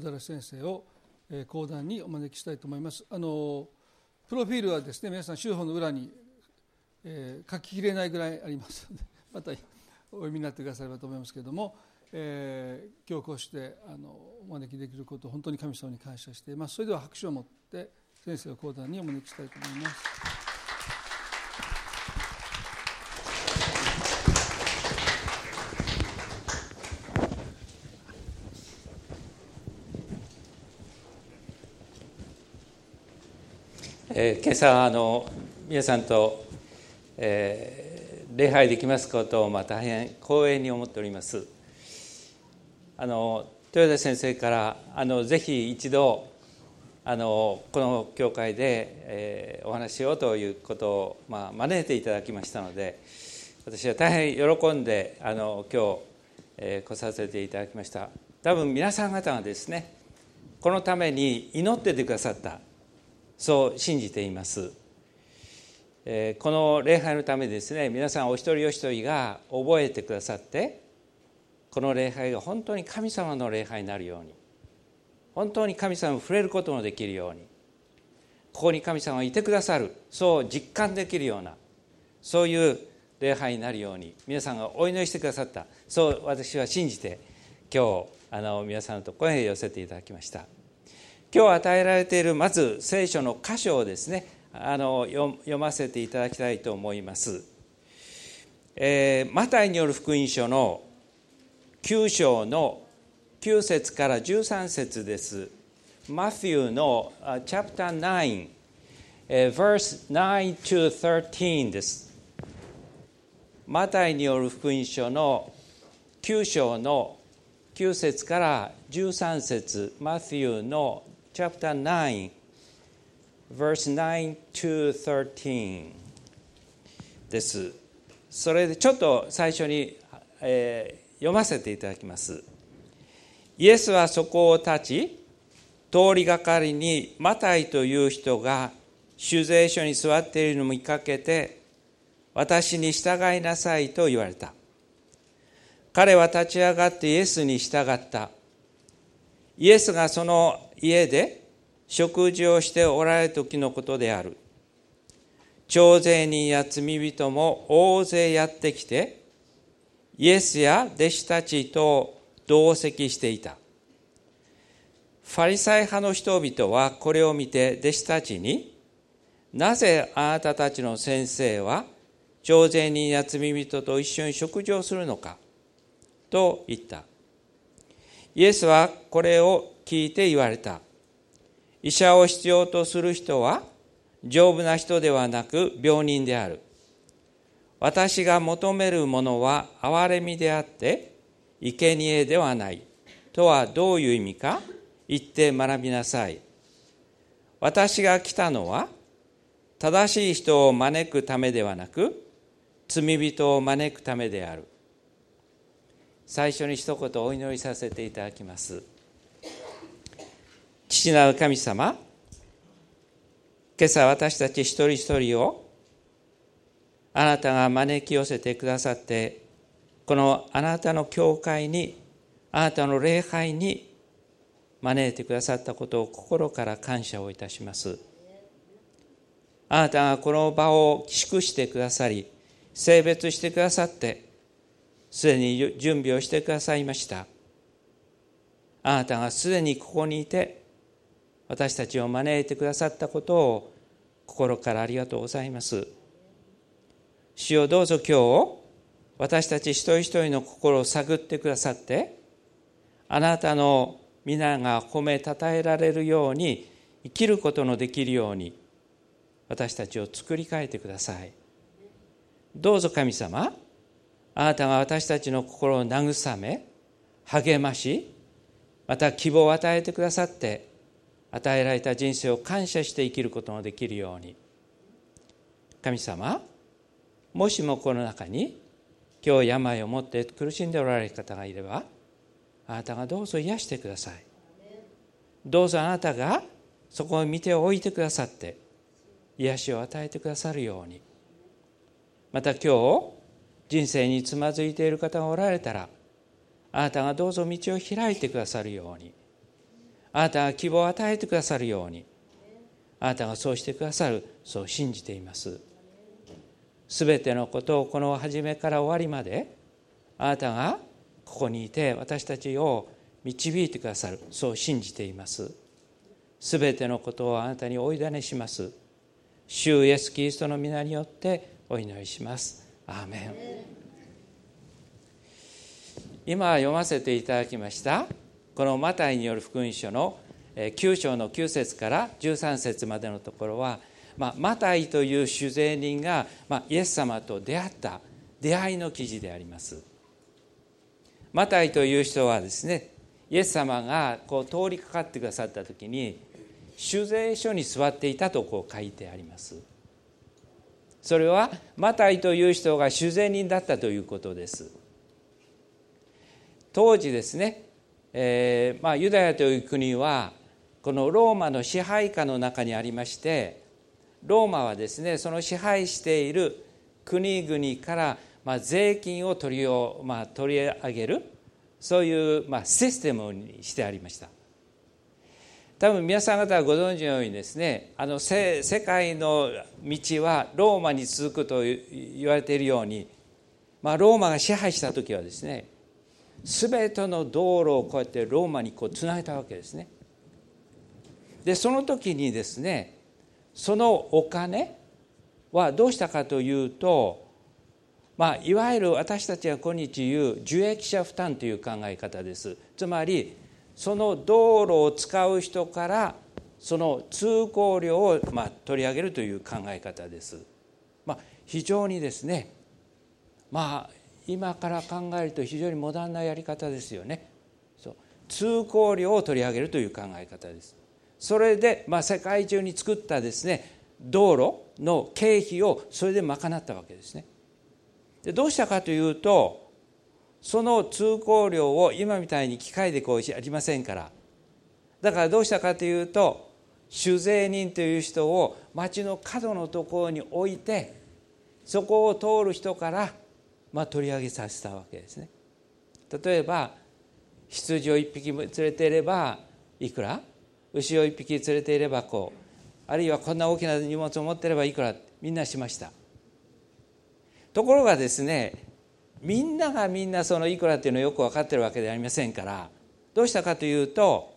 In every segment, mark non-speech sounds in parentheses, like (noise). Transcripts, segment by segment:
小田先生を講談にお招きしたいと思いますあのプロフィールはですね皆さん週報の裏に、えー、書ききれないぐらいありますので (laughs) またお読みになってくださればと思いますけれども、えー、今日こうしてあのお招きできることを本当に神様に感謝していますそれでは拍手を持って先生を講談にお招きしたいと思います。えー、今朝あの皆さんと、えー、礼拝できますことを、まあ、大変光栄に思っております。あの豊田先生からあのぜひ一度あのこの教会で、えー、お話しようということを、まあ、招いていただきましたので私は大変喜んであの今日、えー、来させていただきました。多分皆さん方がですねこのために祈っててくださった。そう信じています、えこの礼拝のためですね皆さんお一人お一人が覚えてくださってこの礼拝が本当に神様の礼拝になるように本当に神様に触れることもできるようにここに神様がいてくださるそう実感できるようなそういう礼拝になるように皆さんがお祈りしてくださったそう私は信じて今日あの皆さんのところへ寄せていただきました。今日与えられているまず聖書の箇所をですねあの読ませていただきたいと思います、えー、マタイによる福音書の9章の9節から13節です。マフィーのチャプター9、えー、verse 9 to 13です。マタイによる福音書の9章の9節から13節マフィーの chapter 9, verse 9 to 13です。それでちょっと最初に、えー、読ませていただきます。イエスはそこを立ち、通りがかりにマタイという人が酒税所に座っているのを見かけて、私に従いなさいと言われた。彼は立ち上がってイエスに従った。イエスがその家で食事をしておられる時のことである。徴税人や罪人も大勢やってきて、イエスや弟子たちと同席していた。ファリサイ派の人々はこれを見て弟子たちに、なぜあなたたちの先生は徴税人や罪人と一緒に食事をするのかと言った。イエスはこれを聞いて言われた。医者を必要とする人は丈夫な人ではなく病人である。私が求めるものは憐れみであって生贄ではない。とはどういう意味か？言って学びなさい。私が来たのは正しい人を招くためではなく罪人を招くためである。最初に一言お祈りさせていただきます。父なる神様今朝私たち一人一人をあなたが招き寄せてくださってこのあなたの教会にあなたの礼拝に招いてくださったことを心から感謝をいたしますあなたがこの場を祝してくださり性別してくださってすでに準備をしてくださいましたあなたがすでにここにいて私たちを招いてくださったことを心からありがとうございます。主をどうぞ今日、私たち一人一人の心を探ってくださって、あなたの皆が褒めたたえられるように、生きることのできるように、私たちを作り変えてください。どうぞ神様、あなたが私たちの心を慰め、励まし、また希望を与えてくださって、与えられた人生を感謝して生きることのできるように。神様もしもこの中に今日病を持って苦しんでおられる方がいればあなたがどうぞ癒してください。どうぞあなたがそこを見ておいてくださって癒しを与えてくださるように。また今日人生につまずいている方がおられたらあなたがどうぞ道を開いてくださるようにあなたが希望を与えてくださるようにあなたがそうしてくださるそう信じています。すべてのことをこの初めから終わりまであなたがここにいて私たちを導いてくださるそう信じています。すべてのことをあなたにお委ねします。主イエス・キリストの皆によってお祈りします。アーメン今読ませていただきましたこのマタイによる福音書の9章の9節から13節までのところは、まあ、マタイという酒税人が、まあ、イエス様と出会った出会いの記事であります。マタイという人はですねイエス様がこう通りかかってくださった時に酒税所に座っていたとこう書いてあります。それはマタイという人が酒税人だったということです。当時ですね、えーまあ、ユダヤという国はこのローマの支配下の中にありましてローマはですねその支配している国々からまあ税金を取りを、まあ、取り上げるそういう、まあ、システムにしてありました。多分皆さん方はご存知のようにですねあの世界の道はローマに続くと言われているように、まあ、ローマが支配した時はですね全ての道路をこうやってローマにこうつなげたわけですね。でその時にですねそのお金はどうしたかというと、まあ、いわゆる私たちが今日言う受益者負担という考え方です。つまりその道路を使う人からその通行料をまあ取り上げるという考え方です。まあ、非常にですねまあ今から考えると非常にモダンなやり方ですよね。そう通行料を取り上げるという考え方です。それで、まあ、世界中に作ったですね道路の経費をそれで賄ったわけですね。でどうしたかというとその通行料を今みたいに機械でこうありませんから。だからどうしたかというと酒税人という人を町の角のところに置いてそこを通る人から、まあ、取り上げさせたわけですね。例えば羊を1匹連れていればいくら？牛を1匹連れていればこう。あるいはこんな大きな荷物を持っていればいくら？みんなしました。ところがですねみんながみんなそのいくらっていうのをよく分かってるわけではありませんからどうしたかというと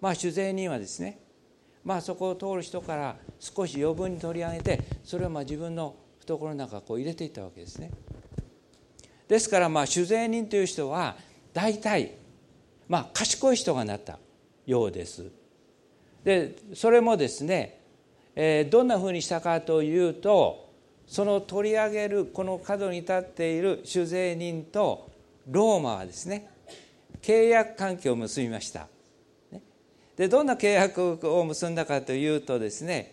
まあ酒税人はですねまあそこを通る人から少し余分に取り上げてそれをまあ自分の懐の中こう入れていったわけですね。ですからまあ酒税人という人は大体まあ賢い人がなったようです。でそれもですね、えー、どんなふうにしたかというとその取り上げるこの角に立っている酒税人とローマはですね契約関係を結びました。でどんな契約を結んだかというとですね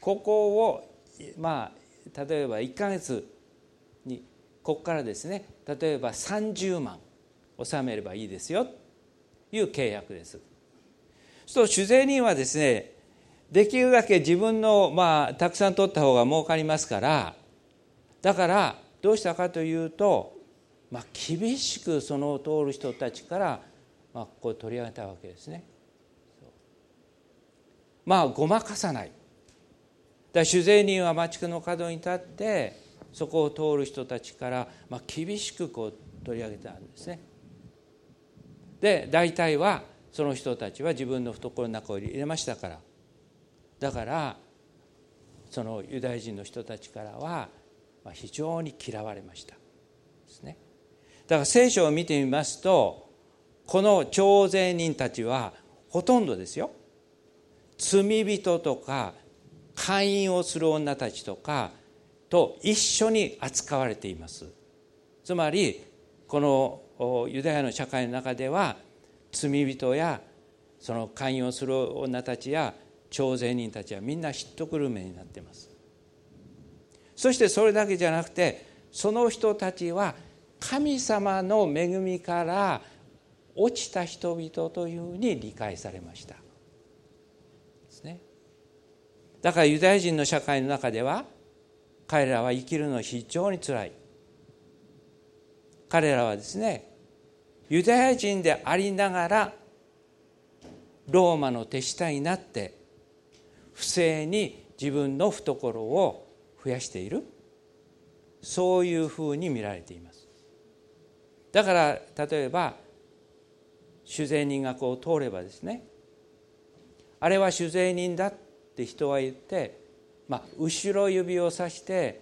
ここをまあ例えば1か月にここからですね例えば30万納めればいいですよ。という契約です。そう酒税人はですねできるだけ自分の、まあ、たくさん取った方が儲かりますからだからどうしたかというと、まあ、厳しくその通る人たちから、まあ、こう取り上げたわけですね。まあごまかさない。だ酒税人は町の角に立ってそこを通る人たちから、まあ、厳しくこう取り上げたんですね。で大体はその人たちは自分の懐の中を入れましたから。だからそのユダヤ人の人たちからは非常に嫌われました。ですね。だから聖書を見てみますとこの徴税人たちはほとんどですよ。罪人とか会員をする女たちとかと一緒に扱われています。つまりこのユダヤの社会の中では罪人やその会員をする女たちや徴税人たちはみんなひっとくるめになっています。そしてそれだけじゃなくてその人たちは神様の恵みから落ちた人々というふうに理解されました。ですね。だからユダヤ人の社会の中では彼らは生きるの非常につらい。彼らはですねユダヤ人でありながらローマの手下になって不正に自分の懐を増やしている。そういうふうに見られています。だから例えば酒税人がこう通ればですねあれは酒税人だって人は言って、まあ、後ろ指をさして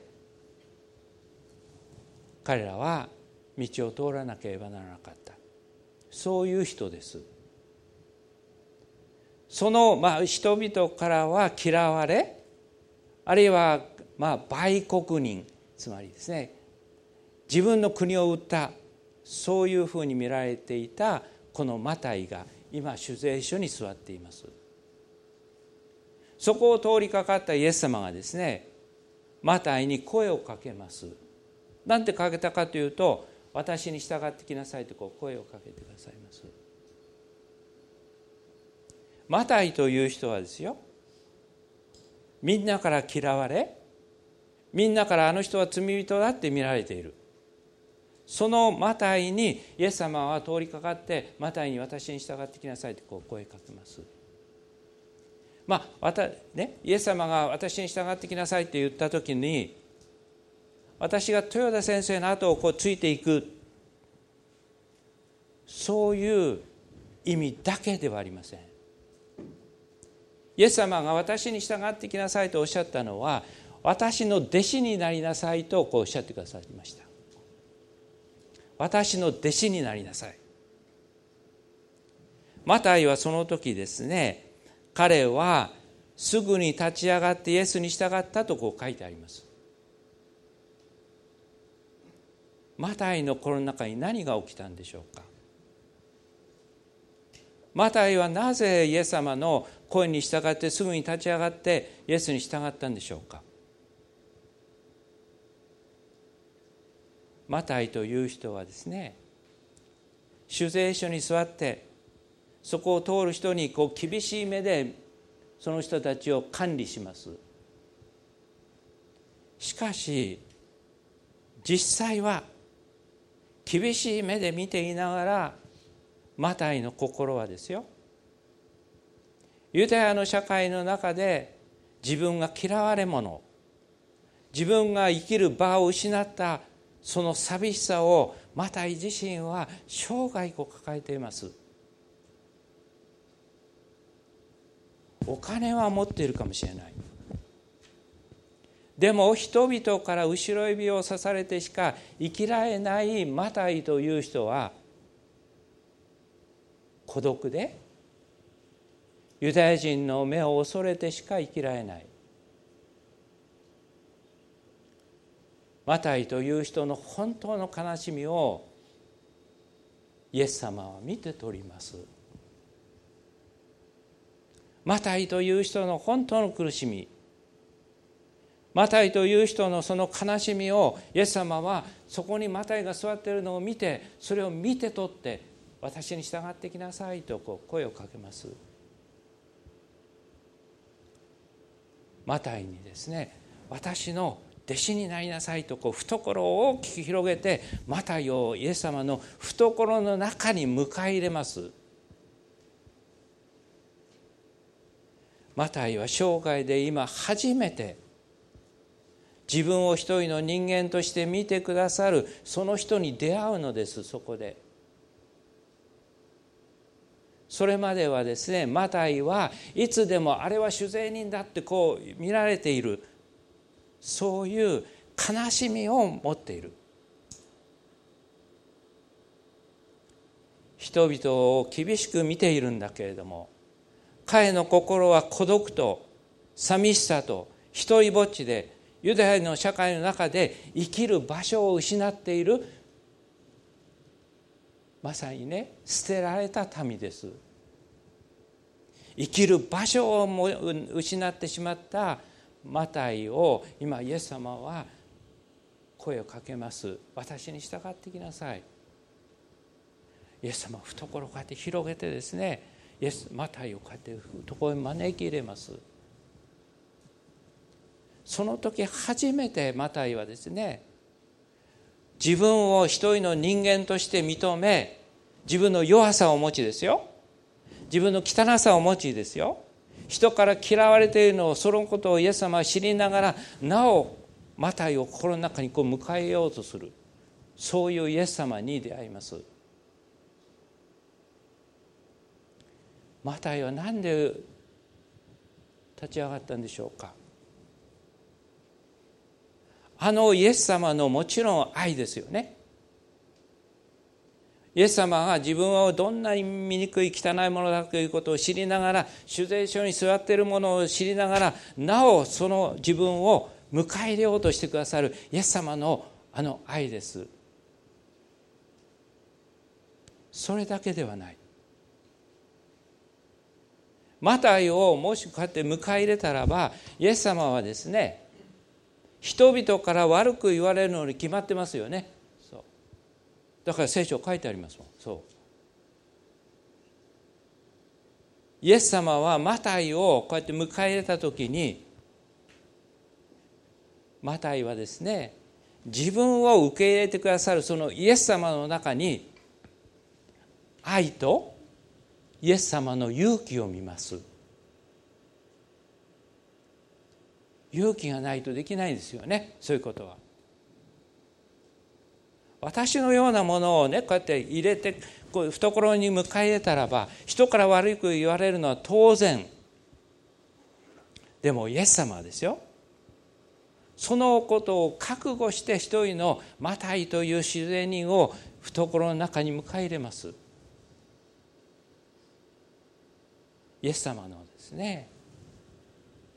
彼らは道を通らなければならなかった。そういう人です。その、まあ、人々からは嫌われあるいは、まあ、売国人つまりですね自分の国を売ったそういうふうに見られていたこのマタイが今酒税所に座っています。そこを通りかかったイエス様がですねマタイに声をかけます。なんてかけたかというと私に従ってきなさいとこう声をかけてくださいます。マタイという人はですよみんなから嫌われみんなからあの人は罪人だって見られている。そのマタイにイエス様は通りかかってマタイに私に従ってきなさいとこう声かけます。まあね、イエス様が私に従ってきなさいって言った時に私が豊田先生の後をこうついていく。そういう意味だけではありません。イエス様が私に従ってきなさいとおっしゃったのは私の弟子になりなさいとこうおっしゃってくださいました。私の弟子になりなさい。マタイはその時ですね彼はすぐに立ち上がってイエスに従ったとこう書いてあります。マタイの心の中に何が起きたんでしょうか。マタイはなぜイエス様の声に従ってすぐに立ち上がってイエスに従ったんでしょうか。マタイという人はですね酒税所に座ってそこを通る人にこう厳しい目でその人たちを管理します。しかし実際は厳しい目で見ていながらマタイの心はですよユダヤの社会の中で自分が嫌われ者自分が生きる場を失ったその寂しさをマタイ自身は生涯を抱えています。お金は持っているかもしれない。でも人々から後ろ指を刺されてしか生きられないマタイという人は孤独でユダヤ人の目を恐れてしか生きられない。マタイという人の本当の悲しみをイエス様は見て取ります。マタイという人の本当の苦しみ。マタイという人のその悲しみをイエス様はそこにマタイが座っているのを見てそれを見て取って私に従ってきなさいとこう声をかけます。マタイにですね私の弟子になりなさいとこう懐を大きく広げてマタイをイエス様の懐の中に迎え入れますマタイは生涯で今初めて自分を一人の人間として見てくださるその人に出会うのですそこで。それまではですねマタイはいつでもあれは酒税人だってこう見られている。そういう悲しみを持っている。人々を厳しく見ているんだけれども彼の心は孤独と寂しさと一りぼっちでユダヤの社会の中で生きる場所を失っているまさにね捨てられた民です。生きる場所をも失ってしまったマタイを今イエス様は声をかけます。私に従ってきなさい。イエス様は懐をこうやって広げてですねイエスマタイをこうやって懐に招き入れます。その時初めてマタイはですね自分を一人の人間として認め自分の弱さを持ちですよ。自分の汚さを持ちですよ。人から嫌われているのをそのことをイエス様は知りながらなおマタイを心の中にこう迎えようとする。そういうイエス様に出会います。マタイは何で立ち上がったんでしょうか。あのイエス様のもちろん愛ですよね。イエス様が自分はどんなに醜い汚いものだということを知りながら酒税所に座っているものを知りながらなおその自分を迎え入れようとしてくださるイエス様のあの愛です。それだけではない。マタイをもしこうやって迎え入れたらばイエス様はですね人々から悪く言われるのに決まってますよね。そう。だから聖書書いてありますもん。そう。イエス様はマタイをこうやって迎え入れた時にマタイはですね自分を受け入れてくださるそのイエス様の中に愛とイエス様の勇気を見ます。勇気がないとできないですよね。そういうことは。私のようなものをねこうやって入れてこう懐に迎え入れたらば人から悪く言われるのは当然。でもイエス様はですよ。そのことを覚悟して一人のマタイという自然人を懐の中に迎え入れます。イエス様のですね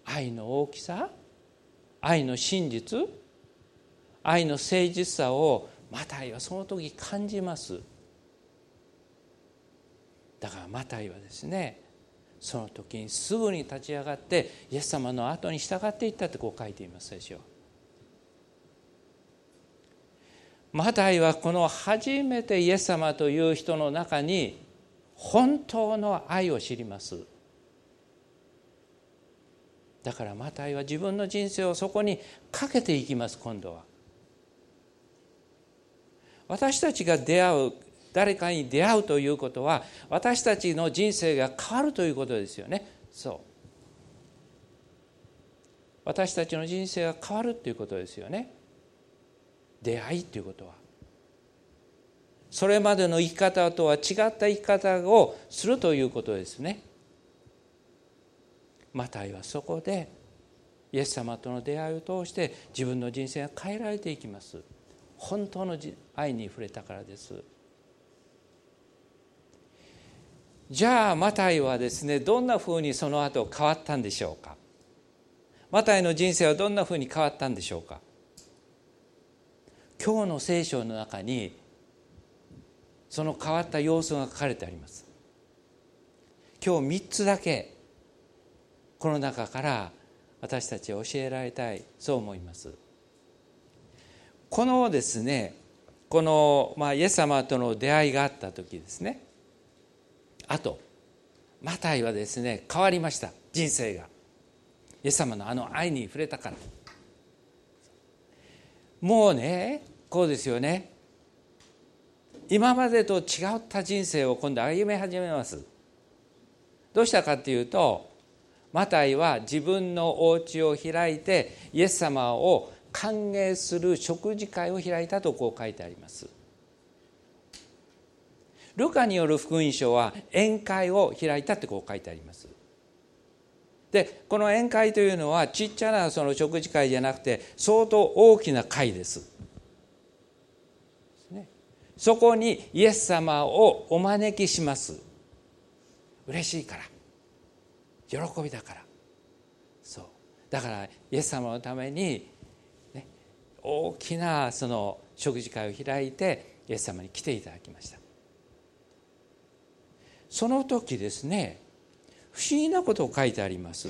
愛の大きさ愛の真実愛の誠実さをマタイはその時感じます。だからマタイはですねその時にすぐに立ち上がってイエス様の後に従っていったってこう書いていますでしょう。マタイはこの初めてイエス様という人の中に本当の愛を知ります。だからマタイは自分の人生をそこにかけていきます今度は。私たちが出会う誰かに出会うということは私たちの人生が変わるということですよね。そう。私たちの人生が変わるということですよね。出会いということは。それまでの生き方とは違った生き方をするということですね。マタイはそこでイエス様との出会いを通して自分の人生が変えられていきます。本当の愛に触れたからです。じゃあマタイはですねどんなふうにその後変わったんでしょうか？マタイの人生はどんなふうに変わったんでしょうか？今日の聖書の中にその変わった様子が書かれてあります。今日3つだけこの中から私たちは教えられたいそう思います。このですねこの、まあ、イエス様との出会いがあった時ですね。あとマタイはですね変わりました。人生が。イエス様のあの愛に触れたから。もうねこうですよね。今までと違った人生を今度歩み始めます。どうしたかっていうとマタイは自分のお家を開いてイエス様を歓迎する食事会を開いたとこう書いてあります。ルカによる福音書は宴会を開いたってこう書いてあります。でこの宴会というのはちっちゃなその食事会じゃなくて相当大きな会です。そこにイエス様をお招きします。嬉しいから。喜びだから。そう。だからイエス様のために、ね、大きなその食事会を開いてイエス様に来ていただきました。その時ですね不思議なことを書いてあります。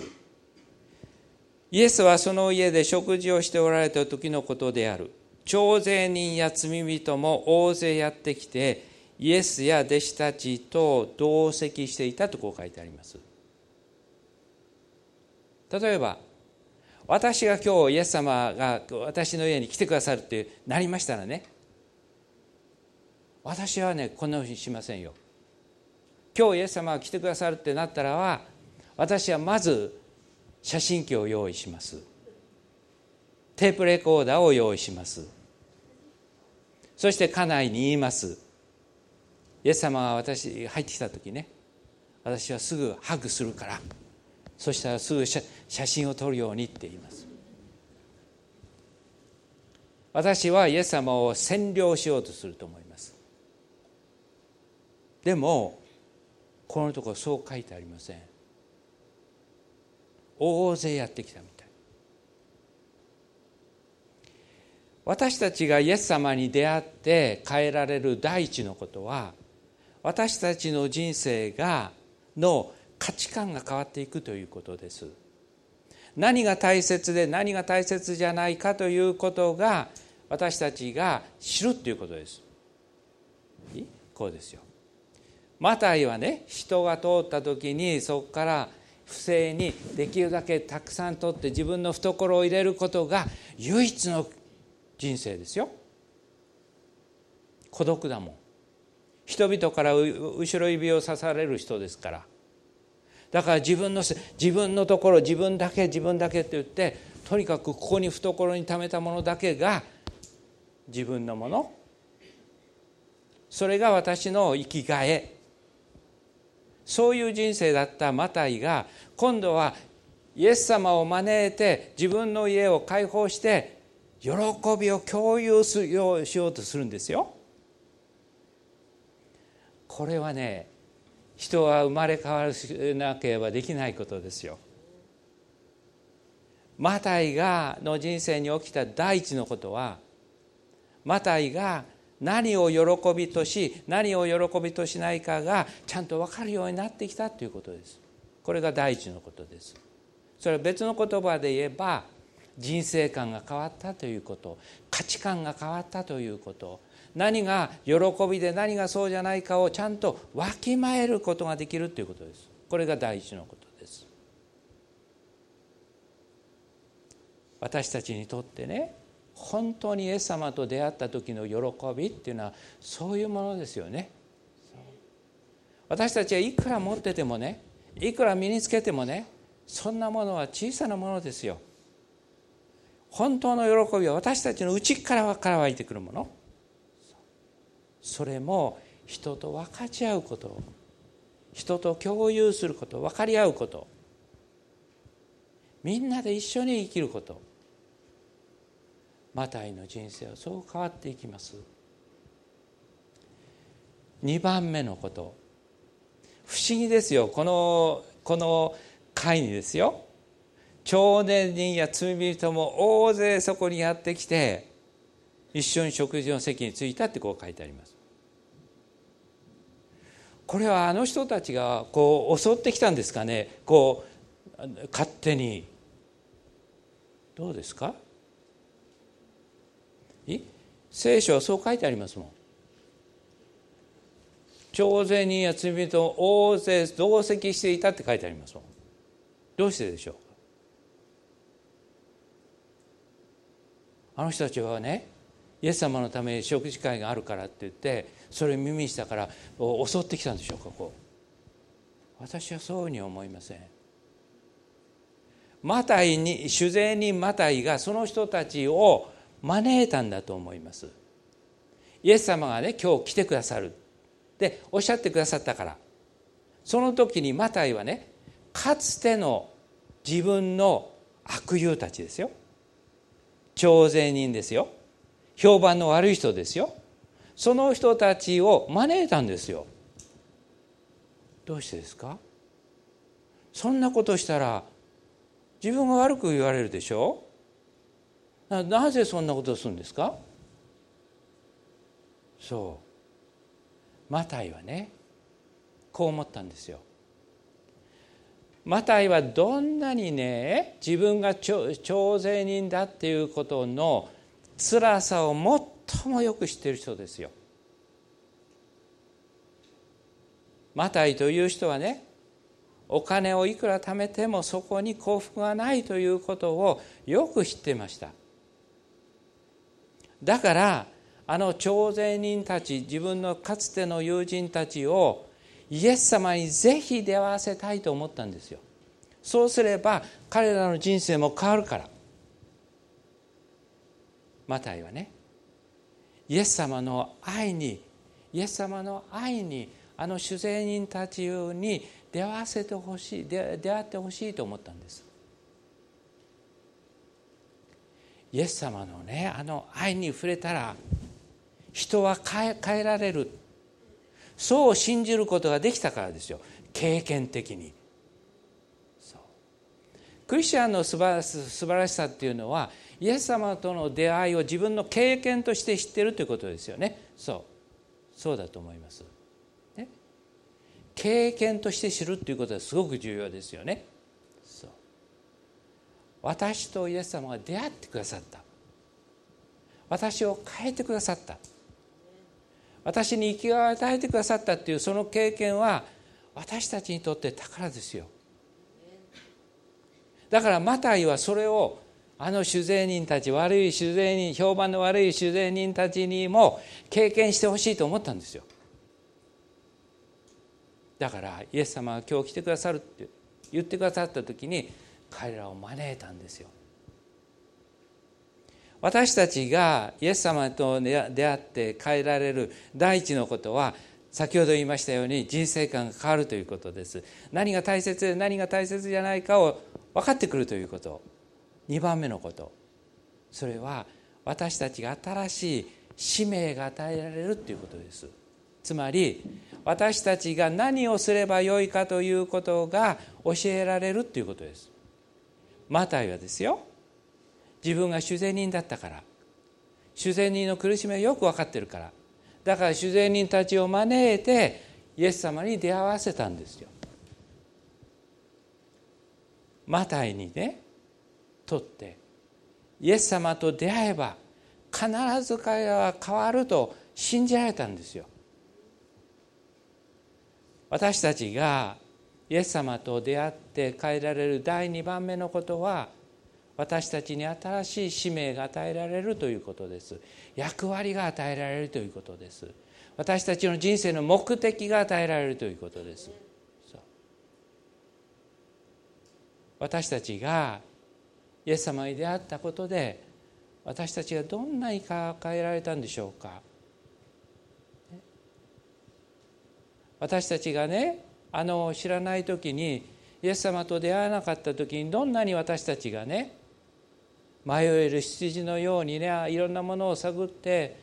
イエスはその家で食事をしておられた時のことである。徴税人や罪人も大勢やってきてイエスや弟子たちと同席していたとこう書いてあります。例えば私が今日イエス様が私の家に来てくださるってなりましたらね私はねこんなふうにしませんよ。今日イエス様が来てくださるってなったらは私はまず写真機を用意します。テープレコーダーを用意します。そして家内に言います。イエス様が私入ってきた時ね私はすぐハグするから。そしたらすぐ写真を撮るようにって言います。私はイエス様を占領しようとすると思います。でもこのところそう書いてありません。大勢やってきたみたい。私たちがイエス様に出会って変えられる第一のことは私たちの人生がの価値観が変わっていくということです。何が大切で何が大切じゃないかということが私たちが知るということです。こうですよ。マタイはね人が通った時にそこから不正にできるだけたくさん取って自分の懐を入れることが唯一の人生ですよ。孤独だもん。人々から後ろ指を刺される人ですから。だから自分の自分のところ自分だけ自分だけって言ってとにかくここに懐に溜めたものだけが自分のものそれが私の生きがえそういう人生だったマタイが今度はイエス様を招いて自分の家を開放して喜びを共有しようとするんですよ。これはね人は生まれ変わらなければできないことですよ。マタイがの人生に起きた第一のことはマタイが何を喜びとし何を喜びとしないかがちゃんと分かるようになってきたということですこれが第一のことですそれは別の言葉で言えば人生観が変わったということ価値観が変わったということ何が喜びで何がそうじゃないかをちゃんとわきまえることができるということです。これが第一のことです。私たちにとってね本当にイエス様と出会った時の喜びっていうのはそういうものですよね。私たちはいくら持っててもねいくら身につけてもねそんなものは小さなものですよ。本当の喜びは私たちの内からから湧いてくるもの。それも人と分かち合うこと。人と共有すること。分かり合うこと。みんなで一緒に生きること。マタイの人生はそう変わっていきます。2番目のこと。不思議ですよ。このこの会にですよ。少年人や罪人も大勢そこにやってきて一緒に食事の席に着いたってこう書いてあります。これはあの人たちがこう襲ってきたんですかね？こう勝手に。どうですか？聖書はそう書いてありますもん。徴税人や罪人大勢同席していたって書いてありますもん。どうしてでしょうあの人たちはねイエス様のために食事会があるからって言ってそれを耳にしたから襲ってきたんでしょうかこ。う私はそうに思いません。マタイに主税人マタイがその人たちを招いたんだと思います。イエス様がね今日来てくださる。っておっしゃってくださったから。その時にマタイはねかつての自分の悪友たちですよ。徴税人ですよ。評判の悪い人ですよ。その人たちを招いたんですよ。どうしてですか？そんなことしたら自分が悪く言われるでしょ？なぜそんなことをするんですか？そう。マタイはねこう思ったんですよ。マタイはどんなにね自分が徴税人だっていうことの辛さを最もよく知っている人ですよ。マタイという人はねお金をいくら貯めてもそこに幸福がないということをよく知っていました。だからあの徴税人たち自分のかつての友人たちをイエス様にぜひ出会わせたいと思ったんですよ。そうすれば彼らの人生も変わるから。マタイはね。イエス様の愛にイエス様の愛にあの主税人たちに出会わせてほしい出会ってほしいと思ったんです。イエス様のねあの愛に触れたら人は変え変えられる。そう信じることができたからですよ。経験的に。クリスチャンの素晴らしさっていうのはイエス様との出会いを自分の経験として知ってるということですよね。そう。そうだと思います、ね、経験として知るっていうことはすごく重要ですよね。そう。私とイエス様が出会ってくださった。私を変えてくださった。私に生きがいを与えてくださったっていうその経験は私たちにとって宝ですよ。だからマタイはそれをあの酒税人たち悪い酒税人評判の悪い酒税人たちにも経験してほしいと思ったんですよ。だからイエス様が今日来てくださるって言ってくださった時に彼らを招いたんですよ。私たちがイエス様と出会って変えられる第一のことは先ほど言いましたように人生観が変わるということです。何が大切で何が大切じゃないかを分かってくるということ。2番目のこと。それは私たちが新しい使命が与えられるということです。つまり私たちが何をすればよいかということが教えられるということです。マタイはですよ。自分が主税人だったから。主税人の苦しみをよく分かってるから。だから主税人たちを招いてイエス様に出会わせたんですよ。マタイにねとってイエス様と出会えば必ず彼らは変わると信じられたんですよ。私たちがイエス様と出会って変えられる第2番目のことは私たちに新しい使命が与えられるということです。役割が与えられるということです。私たちの人生の目的が与えられるということです。私たちがイエス様に出会ったことで私たちがどんなに変えられたんでしょうか。私たちがねあの知らない時にイエス様と出会わなかった時にどんなに私たちがね迷える羊のようにねいろんなものを探って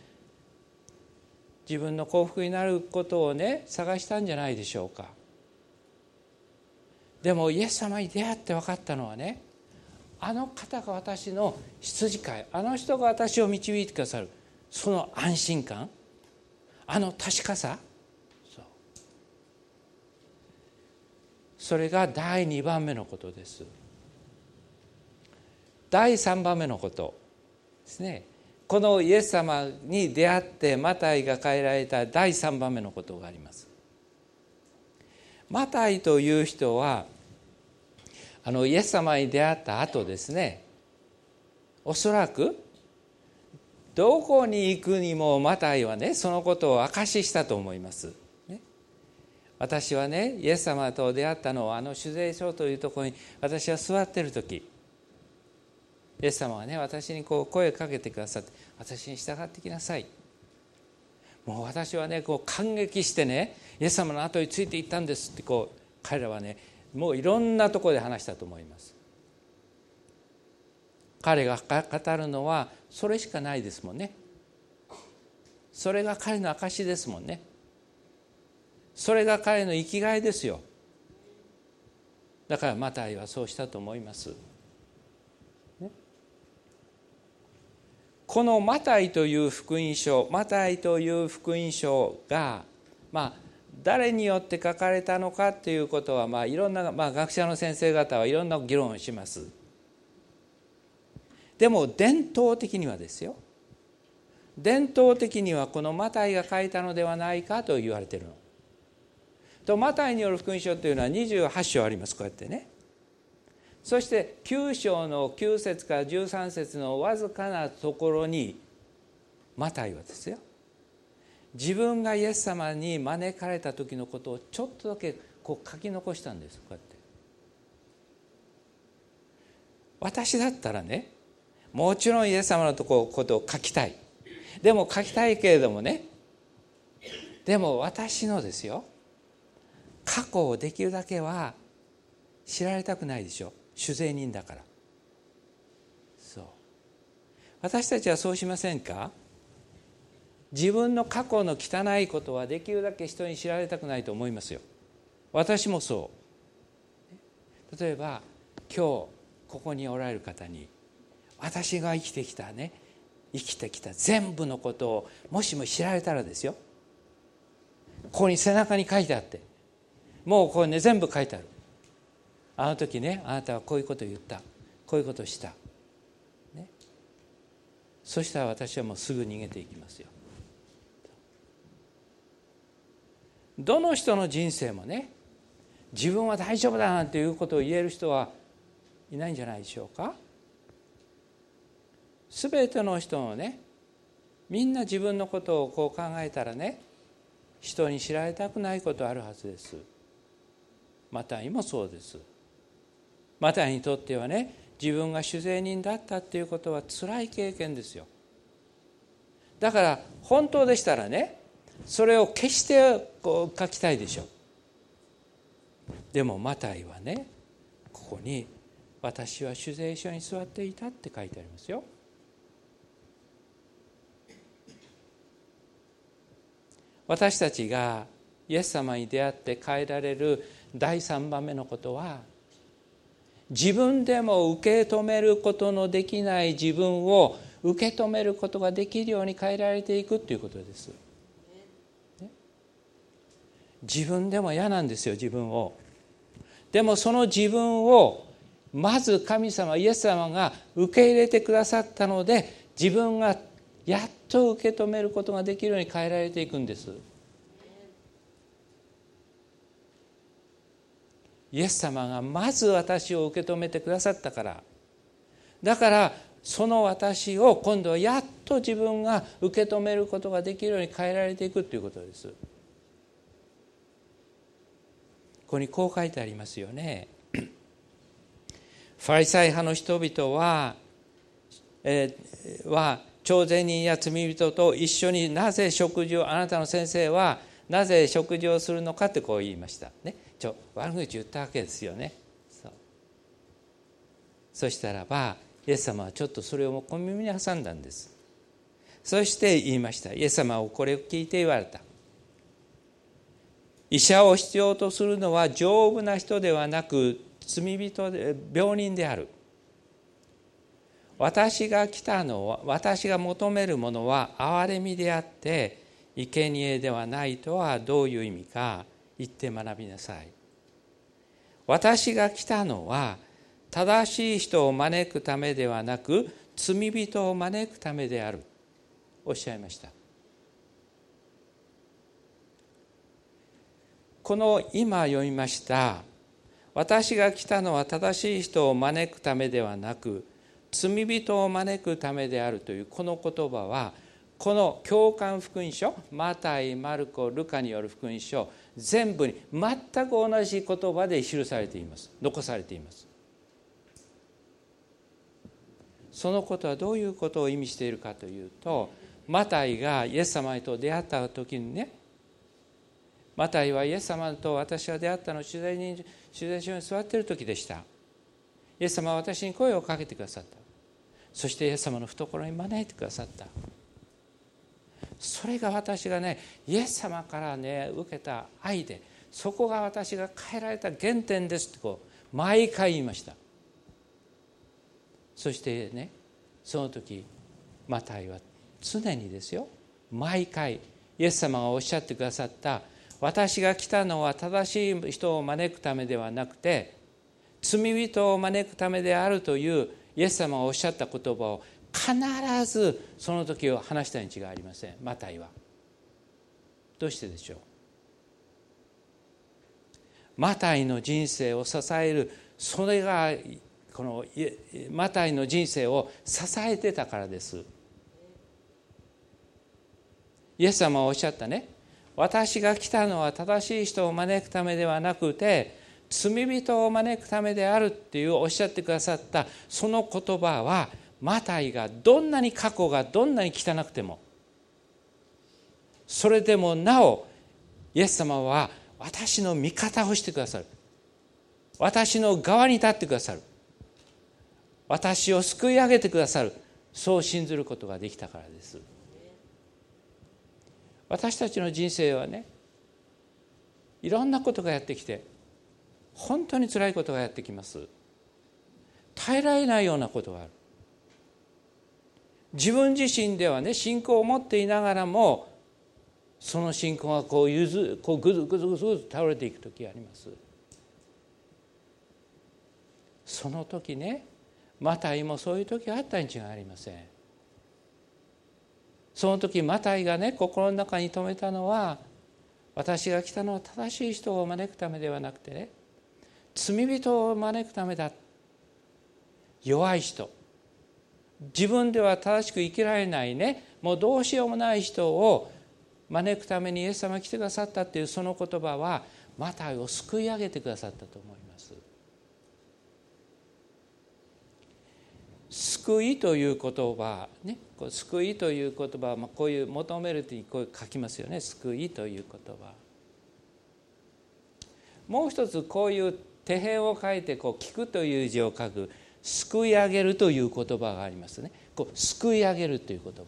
自分の幸福になることをね探したんじゃないでしょうか。でもイエス様に出会って分かったのはねあの方が私の羊飼いあの人が私を導いてくださる。その安心感。あの確かさ。それが第2番目のことです。第3番目のことですね。このイエス様に出会ってマタイが変えられた第3番目のことがあります。マタイという人はあのイエス様に出会った後ですねおそらくどこに行くにもマタイはねそのことを証ししたと思います。ね、私はねイエス様と出会ったのはあの酒税所というところに私は座ってる時イエス様はね私にこう声をかけてくださって私に従ってきなさいもう私はねこう感激してねイエス様の後についていったんですってこう彼らはねもういろんなところで話したと思います。彼が語るのはそれしかないですもんね。それが彼の証ですもんね。それが彼の生きがいですよ。だからマタイはそうしたと思います、ね、このマタイという福音書マタイという福音書がまあ誰によって書かれたのかということは、まあ、いろんな、まあ、学者の先生方はいろんな議論をします。でも伝統的にはですよ。伝統的にはこのマタイが書いたのではないかと言われているの。とマタイによる福音書というのは28章ありますこうやってね。そして9章の9節から13節のわずかなところにマタイはですよ。自分がイエス様に招かれた時のことをちょっとだけこう書き残したんですこうやって。私だったらねもちろんイエス様のとこことを書きたい。でも書きたいけれどもねでも私のですよ。過去をできるだけは知られたくないでしょ。酒税人だから。そう。私たちはそうしませんか？自分の過去の汚いことはできるだけ人に知られたくないと思いますよ。私もそう。例えば今日ここにおられる方に私が生きてきたね生きてきた全部のことをもしも知られたらですよ。ここに背中に書いてあってもうこれね全部書いてある。あの時ねあなたはこういうこと言った。こういうことした、ね、そしたら私はもうすぐ逃げていきますよ。どの人の人生もね自分は大丈夫だなんていうことを言える人はいないんじゃないでしょうか。全ての人のねみんな自分のことをこう考えたらね人に知られたくないことあるはずです。マタイもそうです。マタイにとってはね自分が酒税人だったっていうことは辛い経験ですよ。だから本当でしたらねそれを決してこう書きたいでしょでもマタイはねここに「私は酒税所に座っていた」って書いてありますよ私たちがイエス様に出会って変えられる第3番目のことは自分でも受け止めることのできない自分を受け止めることができるように変えられていくということです。自分でも嫌なんですよ自分を。でもその自分をまず神様イエス様が受け入れてくださったので自分がやっと受け止めることができるように変えられていくんです。イエス様がまず私を受け止めてくださったから。だからその私を今度はやっと自分が受け止めることができるように変えられていくということです。ここにこう書いてありますよね。(clears throat) ファリサイ派の人々は、えー、は朝鮮人や罪人と一緒になぜ食事をあなたの先生はなぜ食事をするのかってこう言いました。ね。ちょ悪口言ったわけですよね。そう。そしたらばイエス様はちょっとそれを小耳に挟んだんです。そして言いました。イエス様はこれを聞いて言われた。医者を必要とするのは丈夫な人ではなく罪人で病人である。私が来たのは私が求めるものは憐れみであって生贄ではないとはどういう意味か言って学びなさい。私が来たのは正しい人を招くためではなく罪人を招くためである。おっしゃいました。この今読みました。私が来たのは正しい人を招くためではなく罪人を招くためであるというこの言葉はこの共感福音書マタイマルコルカによる福音書全部に全く同じ言葉で記されています。残されています。そのことはどういうことを意味しているかというとマタイがイエス様と出会った時にねマタイはイエス様と私が出会ったの取材に取材所に座っている時でした。イエス様は私に声をかけてくださった。そしてイエス様の懐に招いてくださった。それが私がねイエス様からね受けた愛でそこが私が変えられた原点ですってこう毎回言いました。そしてねその時マタイは常にですよ毎回イエス様がおっしゃってくださった私が来たのは正しい人を招くためではなくて罪人を招くためであるというイエス様がおっしゃった言葉を必ずその時を話したに違いありません。マタイは。どうしてでしょう？マタイの人生を支えるそれがこのマタイの人生を支えてたからです。イエス様はおっしゃったね。私が来たのは正しい人を招くためではなくて罪人を招くためであるっていうおっしゃってくださったその言葉はマタイがどんなに過去がどんなに汚くてもそれでもなおイエス様は私の味方をしてくださる。私の側に立ってくださる。私を救い上げてくださる。そう信ずることができたからです。私たちの人生はねいろんなことがやってきて本当につらいことがやってきます。耐えられないようなことがある。自分自身ではね信仰を持っていながらもその信仰がこうゆずこうぐずぐずぐずぐず倒れていく時があります。その時ねマタイもそういう時があったに違いありません。その時マタイがね心の中に留めたのは私が来たのは正しい人を招くためではなくてね罪人を招くためだ。弱い人。自分では正しく生きられないね。もうどうしようもない人を招くためにイエス様が来てくださったっていうその言葉はマタイを救い上げてくださったと思います救いという言葉ねこう救いという言葉はこういう求めるとにこう書きますよね。救いという言葉。もう一つこういう手辺を書いてこう聞くという字を書く。救い上げるという言葉がありますね。こう救い上げるという言葉。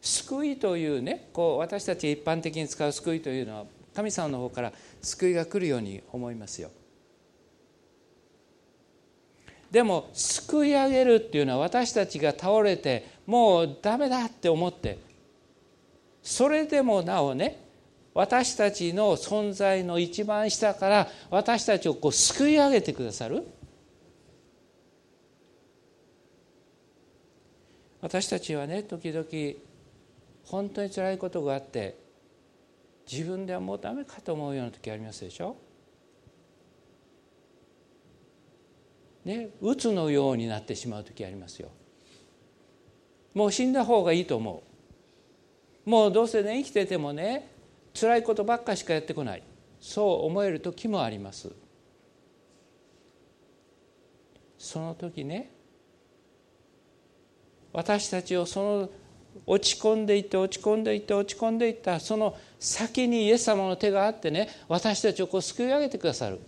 救いというねこう私たち一般的に使う救いというのは神様の方から救いが来るように思いますよ。でも救い上げるっていうのは私たちが倒れてもうダメだって思ってそれでもなおね私たちの存在の一番下から私たちをこう救い上げてくださる。私たちはね時々本当に辛いことがあって自分ではもうダメかと思うような時ありますでしょ？ね鬱のようになってしまう時ありますよ。もう死んだ方がいいと思う。もうどうせね生きててもね辛いことばっかしかやってこない。そう思える時もあります。その時ね私たちをその落ち込んでいって落ち込んでいって落ち込んでいったその先にイエス様の手があってね私たちをこう救い上げてくださる。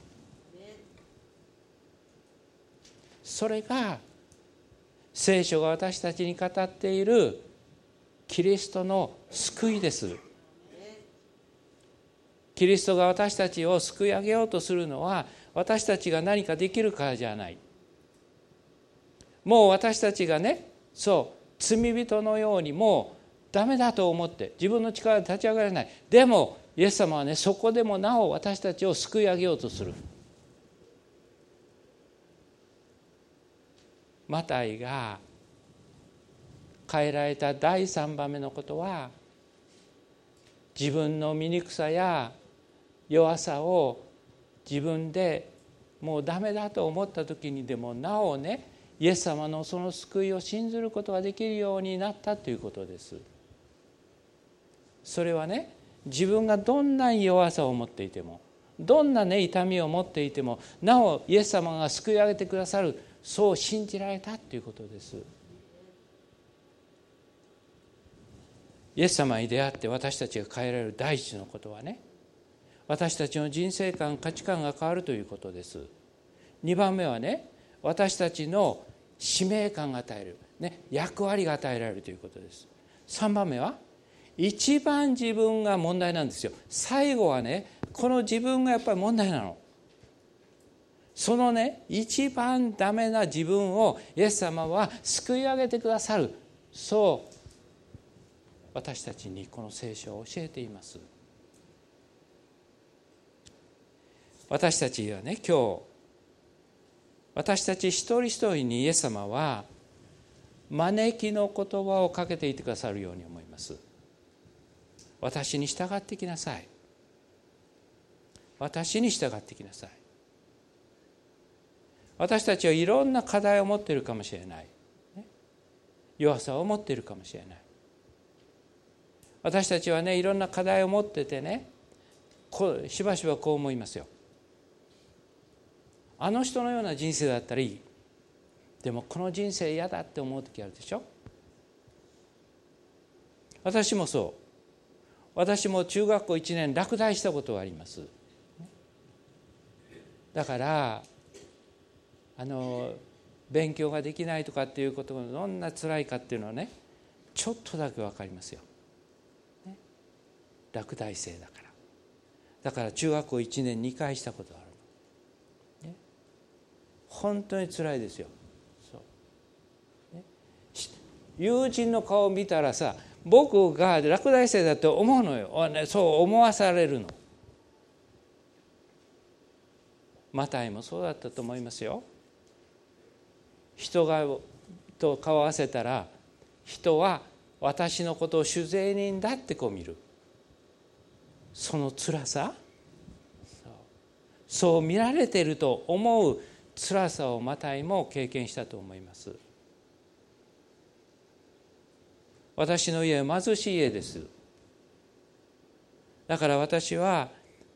それが聖書が私たちに語っているキリストの救いです。キリストが私たちを救い上げようとするのは私たちが何かできるからじゃない。もう私たちがねそう罪人のようにもうダメだと思って自分の力で立ち上がれない。でもイエス様はねそこでもなお私たちを救い上げようとする。マタイが変えられた第3番目のことは自分の醜さや弱さを自分でもうダメだと思った時にでもなおねイエス様のその救いを信ずることができるようになったということです。それはね自分がどんな弱さを持っていてもどんなね痛みを持っていてもなおイエス様が救い上げてくださるそう信じられたということです。イエス様に出会って私たちが変えられる第一のことはね私たちの人生観価値観が変わるということです。2番目はね私たちの使命感が与える、ね、役割が与えられるということです。3番目は一番自分が問題なんですよ。最後はねこの自分がやっぱり問題なの。そのね一番ダメな自分をイエス様は救い上げてくださる。そう私たちにこの聖書を教えています。私たちはね今日私たち一人一人にイエス様は招きの言葉をかけていてくださるように思います。私に従ってきなさい。私に従ってきなさい。私たちはいろんな課題を持っているかもしれない。弱さを持っているかもしれない。私たちはねいろんな課題を持っててねこうしばしばこう思いますよ。あの人のような人生だったらいい。でもこの人生嫌だって思う時あるでしょ。私もそう。私も中学校1年落第したことがあります。だからあの勉強ができないとかっていうことがどんな辛いかっていうのはねちょっとだけ分かりますよ、ね、落第生だから。だから中学校1年2回したことある、ね、本当に辛いですよ、友人の顔を見たらさ僕が落第生だと思うのよ。そう思わされるの。マタイもそうだったと思いますよ。人がと顔を合わせたら人は私のことを酒税人だってこう見る。その辛さ？そう。見られていると思う辛さをマタイも経験したと思います。私の家は貧しい家です。だから私は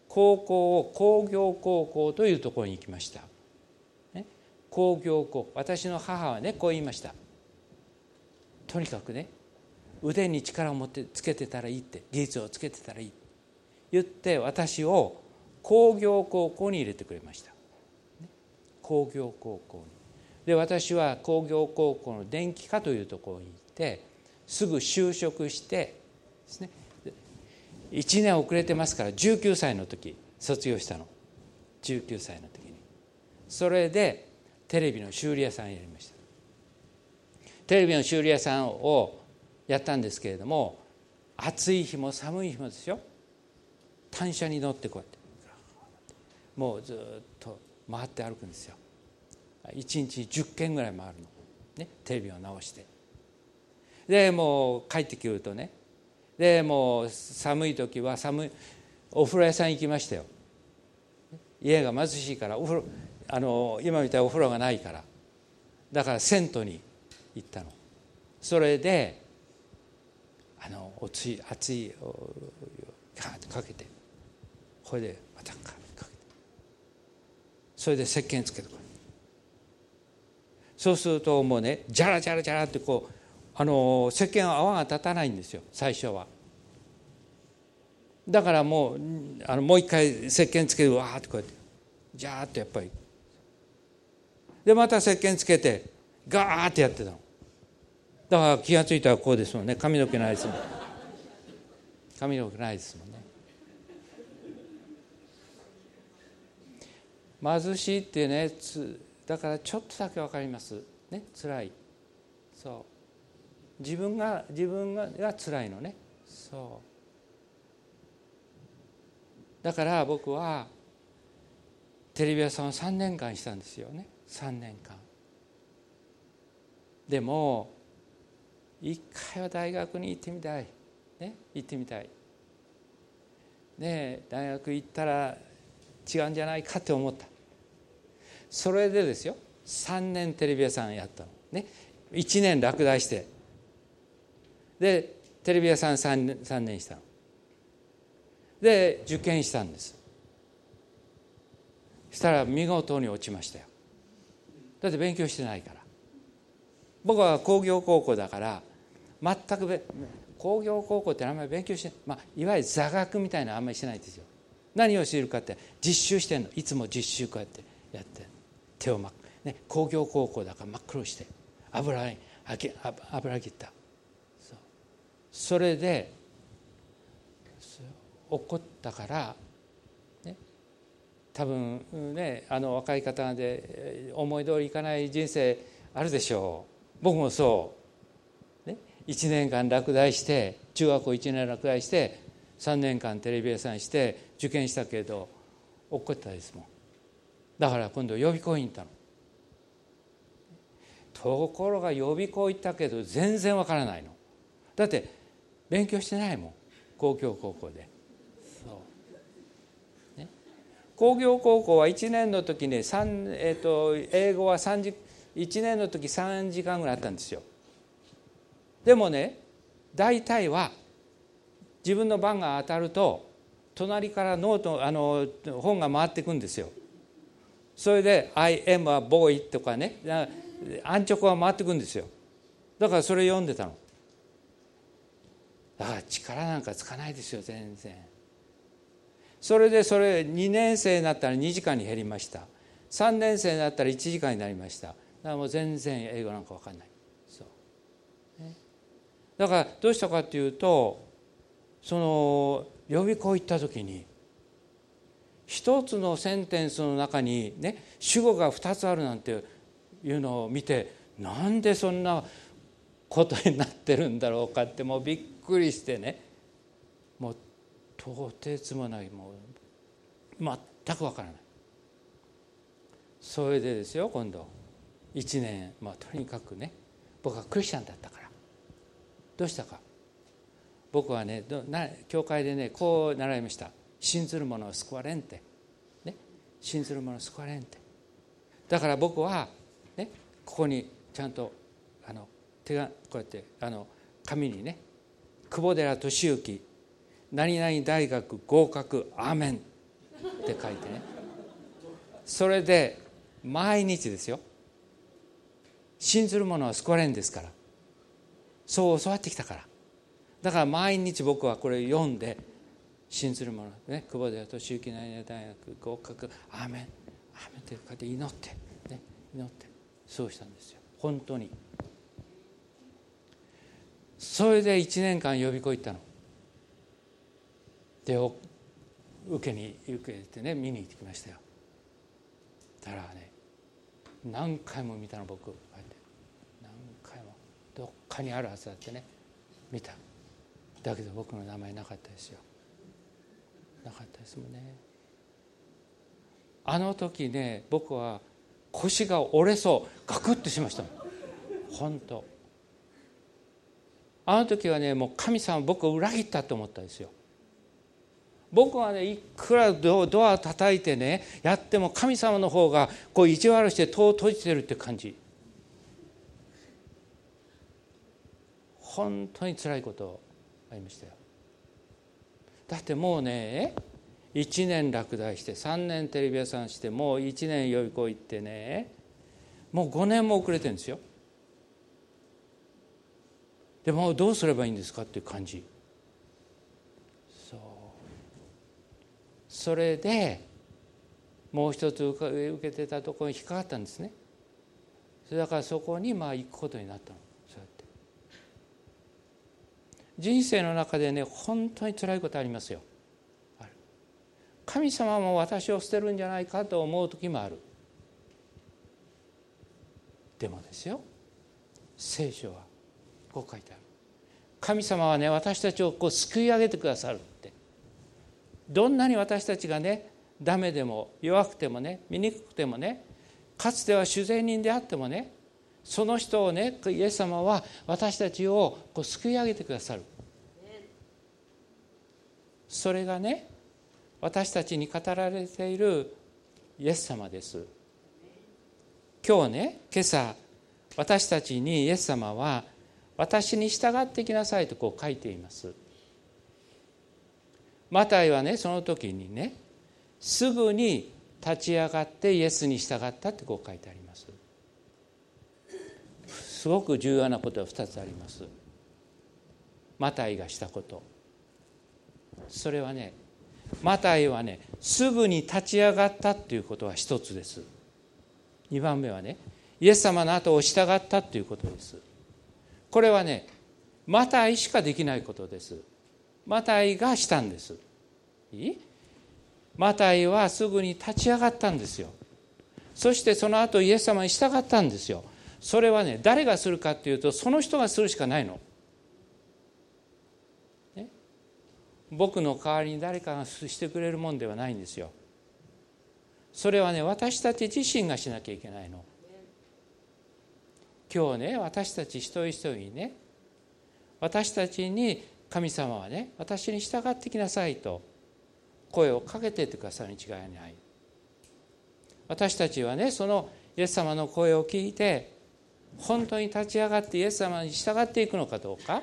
高校を工業高校というところに行きました、工業校私の母はねこう言いました。とにかくね腕に力を持ってつけてたらいいって技術をつけてたらいいって。言って私を工業高校に入れてくれました。工業高校に。で私は工業高校の電気科というところに行ってすぐ就職してですね。1年遅れてますから19歳の時卒業したの。19歳の時に。それでテレビの修理屋さんやりました。テレビの修理屋さんをやったんですけれども暑い日も寒い日もですよ。単車に乗ってこうやって。もうずっと回って歩くんですよ。1日10軒ぐらい回るの、ね、テレビを直して。でもう帰ってくるとね。でもう寒い時は寒いお風呂屋さん行きましたよ。家が貧しいからお風呂あの今みたいにお風呂がないから。だから銭湯に行ったの。それであのおつい熱いカーッとかけて。これでまたかけて。それで石鹸つけてこれそうするともうねジャラジャラジャラってこうあの石鹸は泡が立たないんですよ。最初は。だからもうあのもう一回石鹸つけてわーってこうやってジャーッとやっぱりでまた石鹸つけてガーッてやってたの。だから気が付いたらこうですもんね。髪の毛ないですもん。髪の毛ないですもんね。貧しいってねつだからちょっとだけ分かります。ね辛い。そう。自分が自分がが辛いのね。そう。だから僕はテレビ屋さんを3年間したんですよね。3年間。でも一回は大学に行ってみたい。ね？行ってみたい。ね大学行ったら違うんじゃないかって思った。それでですよ。3年テレビ屋さんやったの。ね？1年落第して。でテレビ屋さん 3, 3年したの。で受験したんです。したら見事に落ちましたよ。だって勉強してないから。僕は工業高校だから全く工業高校ってあんまり勉強して、まあ、いわゆる座学みたいなのあんまりしてないですよ。何をしているかって実習してんの。いつも実習こうやってやって。手を真っ、ね、工業高校だから真っ黒して。油に油切った。それで怒ったから、多分ねあの若い方で思い通りいかない人生あるでしょう。僕もそう、ね、1年間落第して中学校1年落第して3年間テレビ屋さんして受験したけど怒ったですもん。だから今度予備校に行ったの。ところが予備校行ったけど全然わからないの。だって勉強してないもん。工業高校でそう、ね、工業高校は1年の時ね、えーと、英語は3時1年の時3時間ぐらいあったんですよ。でもね大体は自分の番が当たると隣からノートあの本が回ってくんですよ。それで「I am a boy」とかね安直は回ってくんですよ。だからそれ読んでたの。だから力なんかつかないですよ全然。それでそれ2年生になったら2時間に減りました。3年生になったら1時間になりました。だからもう全然英語なんか分かんない。そう、ね、だからどうしたかっていうとその予備校行った時に一つのセンテンスの中にね主語が2つあるなんていうのを見てなんでそんなことになってるんだろうかってもうびっくりしてね。とてつもないもう全くわからない。それでですよ今度1年まあとにかくね僕はクリスチャンだったからどうしたか僕はね教会でねこう習い。ました信ずる者を救われんって、ね、信ずる者を救われんってだから僕は、ね、ここにちゃんとあの手がこうやってあの紙にね久保寺俊之何々大学合格アーメンって書いてね。それで毎日ですよ。信ずる者は救われるんですから。そう教わってきたから。だから毎日僕はこれ読んで信ずる者ね久保寺俊之何々大学合格アーメンアーメンって書いて祈ってね祈ってそうしたんですよ。本当に。それで1年間予備校行ったの。で受けに受けてね見に行ってきましたよ。だからね何回も見たの僕。こうやって何回も。どっかにあるはずだってね見た。だけど僕の名前なかったですよ。なかったですもんね。あの時ね僕は腰が折れそう。ガクッとしました。もん本当。あの時はねもう神様僕を裏切ったと思ったんですよ。僕はねいくらドア叩いてねやっても神様の方がこう意地悪して戸を閉じてるって感じ。本当につらいことありましたよ。だってもうね1年落第して3年テレビ屋さんしてもう1年予備校行ってねもう5年も遅れてるんですよ。でもどうすればいいんですかっていう感じそうそれでもう一つ受けてたところに引っかかったんですね。だからそこにまあ行くことになったの。そうやって。人生の中でね本当につらいことありますよ。神様も私を捨てるんじゃないかと思う時もある。でもですよ。聖書はこう書いてある。神様はね私たちをこう救い上げてくださる。どんなに私たちがねダメでも弱くてもね醜くてもねかつては主税人であってもねその人をねイエス様は私たちをこう救い上げてくださる。それがね私たちに語られているイエス様です。今日ね今朝私たちにイエス様は私に従ってきなさいとこう書いています。マタイはねその時にねすぐに立ち上がってイエスに従ったってこう書いてあります。すごく重要なことが2つあります。マタイがしたこと。それはねマタイはねすぐに立ち上がったっていうことは一つです。2番目はねイエス様の後を従ったっていうことです。これはねマタイしかできないことです。マタイがしたんです。いい？マタイはすぐに立ち上がったんですよ。そしてその後イエス様に従ったんですよ。それはね誰がするかっていうとその人がするしかないの、ね、僕の代わりに誰かがしてくれるもんではないんですよ。それはね私たち自身がしなきゃいけないの。今日ね私たち一人一人にね私たちに神様はね私に従ってきなさいと声をかけてってくださるに違いない。私たちはねそのイエス様の声を聞いて本当に立ち上がってイエス様に従っていくのかどうか。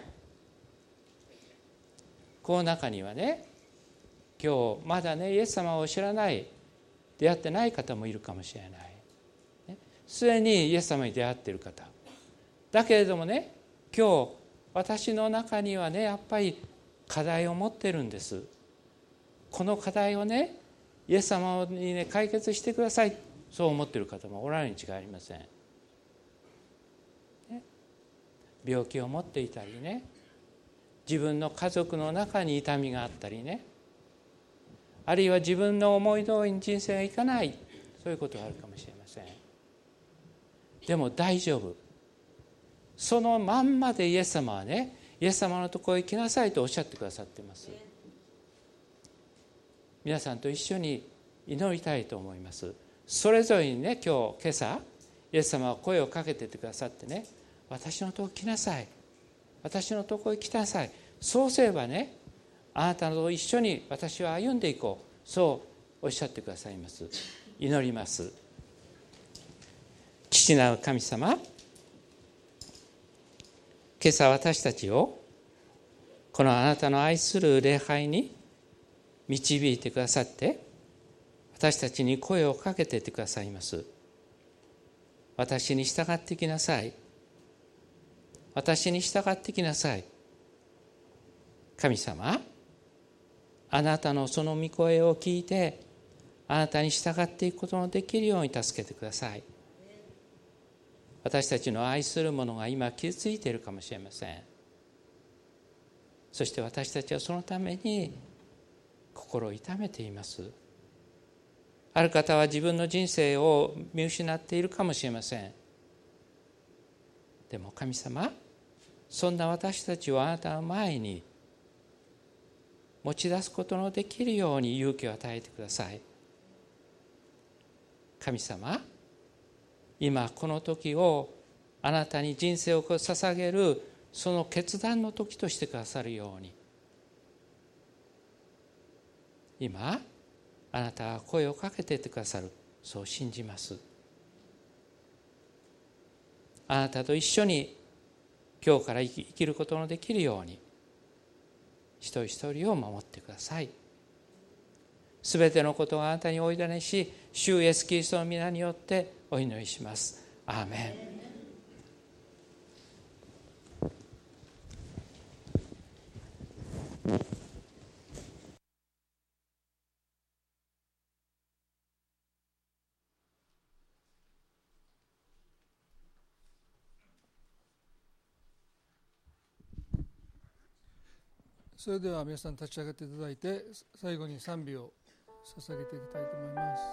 この中にはね今日まだねイエス様を知らない出会ってない方もいるかもしれない。すでにイエス様に出会っている方。だけれどもね今日私の中にはねやっぱり課題を持ってるんです。この課題をねイエス様にね解決してください。そう思っている方もおられるに違いありません、ね、病気を持っていたりね。自分の家族の中に痛みがあったりね。あるいは自分の思い通りに人生がいかない。そういうことがあるかもしれません。でも大丈夫。そのまんまでイエス様はねイエス様のところへ来なさいとおっしゃってくださってます。皆さんと一緒に祈りたいと思います。それぞれにね今日今朝イエス様は声をかけててくださってね私のとこ来なさい。私のところへ来なさい。そうすればねあなたと一緒に私は歩んでいこう。そうおっしゃってくださいます。祈ります。父なる神様今朝私たちをこのあなたの愛する礼拝に導いてくださって私たちに声をかけていてくださいます。私に従ってきなさい。私に従ってきなさい。神様あなたのその御声を聞いてあなたに従っていくことのできるように助けてください。私たちの愛する者が今傷ついているかもしれません。そして私たちはそのために心を痛めています。ある方は自分の人生を見失っているかもしれません。でも神様そんな私たちをあなたの前に持ち出すことのできるように勇気を与えてください。神様今この時をあなたに人生を捧げるその決断の時としてくださるように。今あなたは声をかけていてくださる。そう信じます。あなたと一緒に今日から生きることのできるように。一人一人を守ってください。すべてのことをあなたにおいだねし主イエスキリストの皆によってお祈りします。アーメン。それでは皆さん立ち上がっていただいて最後に賛美を。捧げていきたいと思います。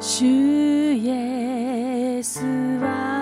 主イエスは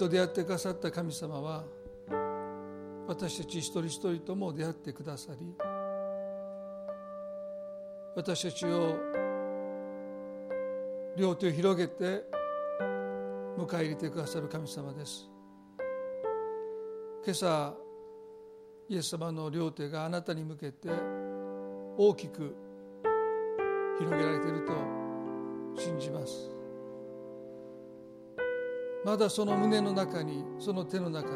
と出会ってくださった神様は私たち一人一人とも出会ってくださり私たちを両手を広げて迎え入れてくださる神様です。今朝イエス様の両手があなたに向けて大きく広げられていると信じます。まだその胸の中にその手の中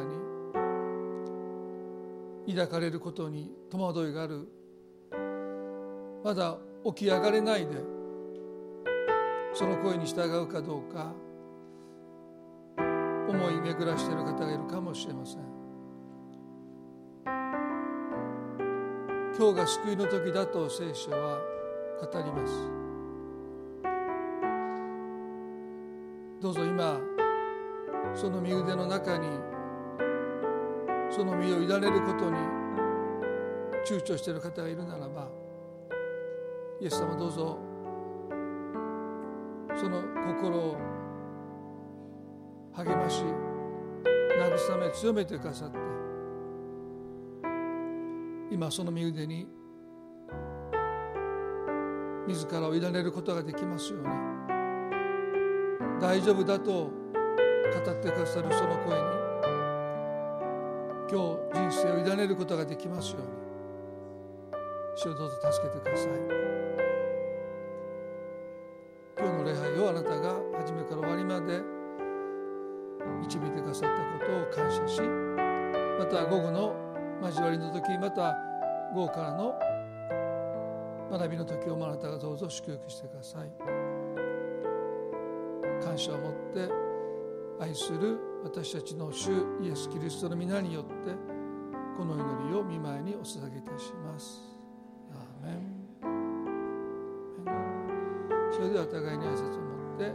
に抱かれることに戸惑いがある。まだ起き上がれないでその声に従うかどうか思い巡らしている方がいるかもしれません。今日が救いの時だと聖書は語ります。どうぞ今その身腕の中にその身を委ねることに躊躇している方がいるならばイエス様どうぞその心を励まし慰め強めてくださって今その身腕に自らを委ねることができますように大丈夫だと語ってくださるその声に今日人生を委ねることができますように主をどうぞ助けてください。今日の礼拝をあなたが初めから終わりまで導いてくださったことを感謝しまた午後の交わりの時また午後からの学びの時をあなたがどうぞ祝福してください。感謝を持って愛する私たちの主イエス・キリストの皆によってこの祈りを見舞いにお捧げいたします。アーメン。それでは互いに挨拶を持って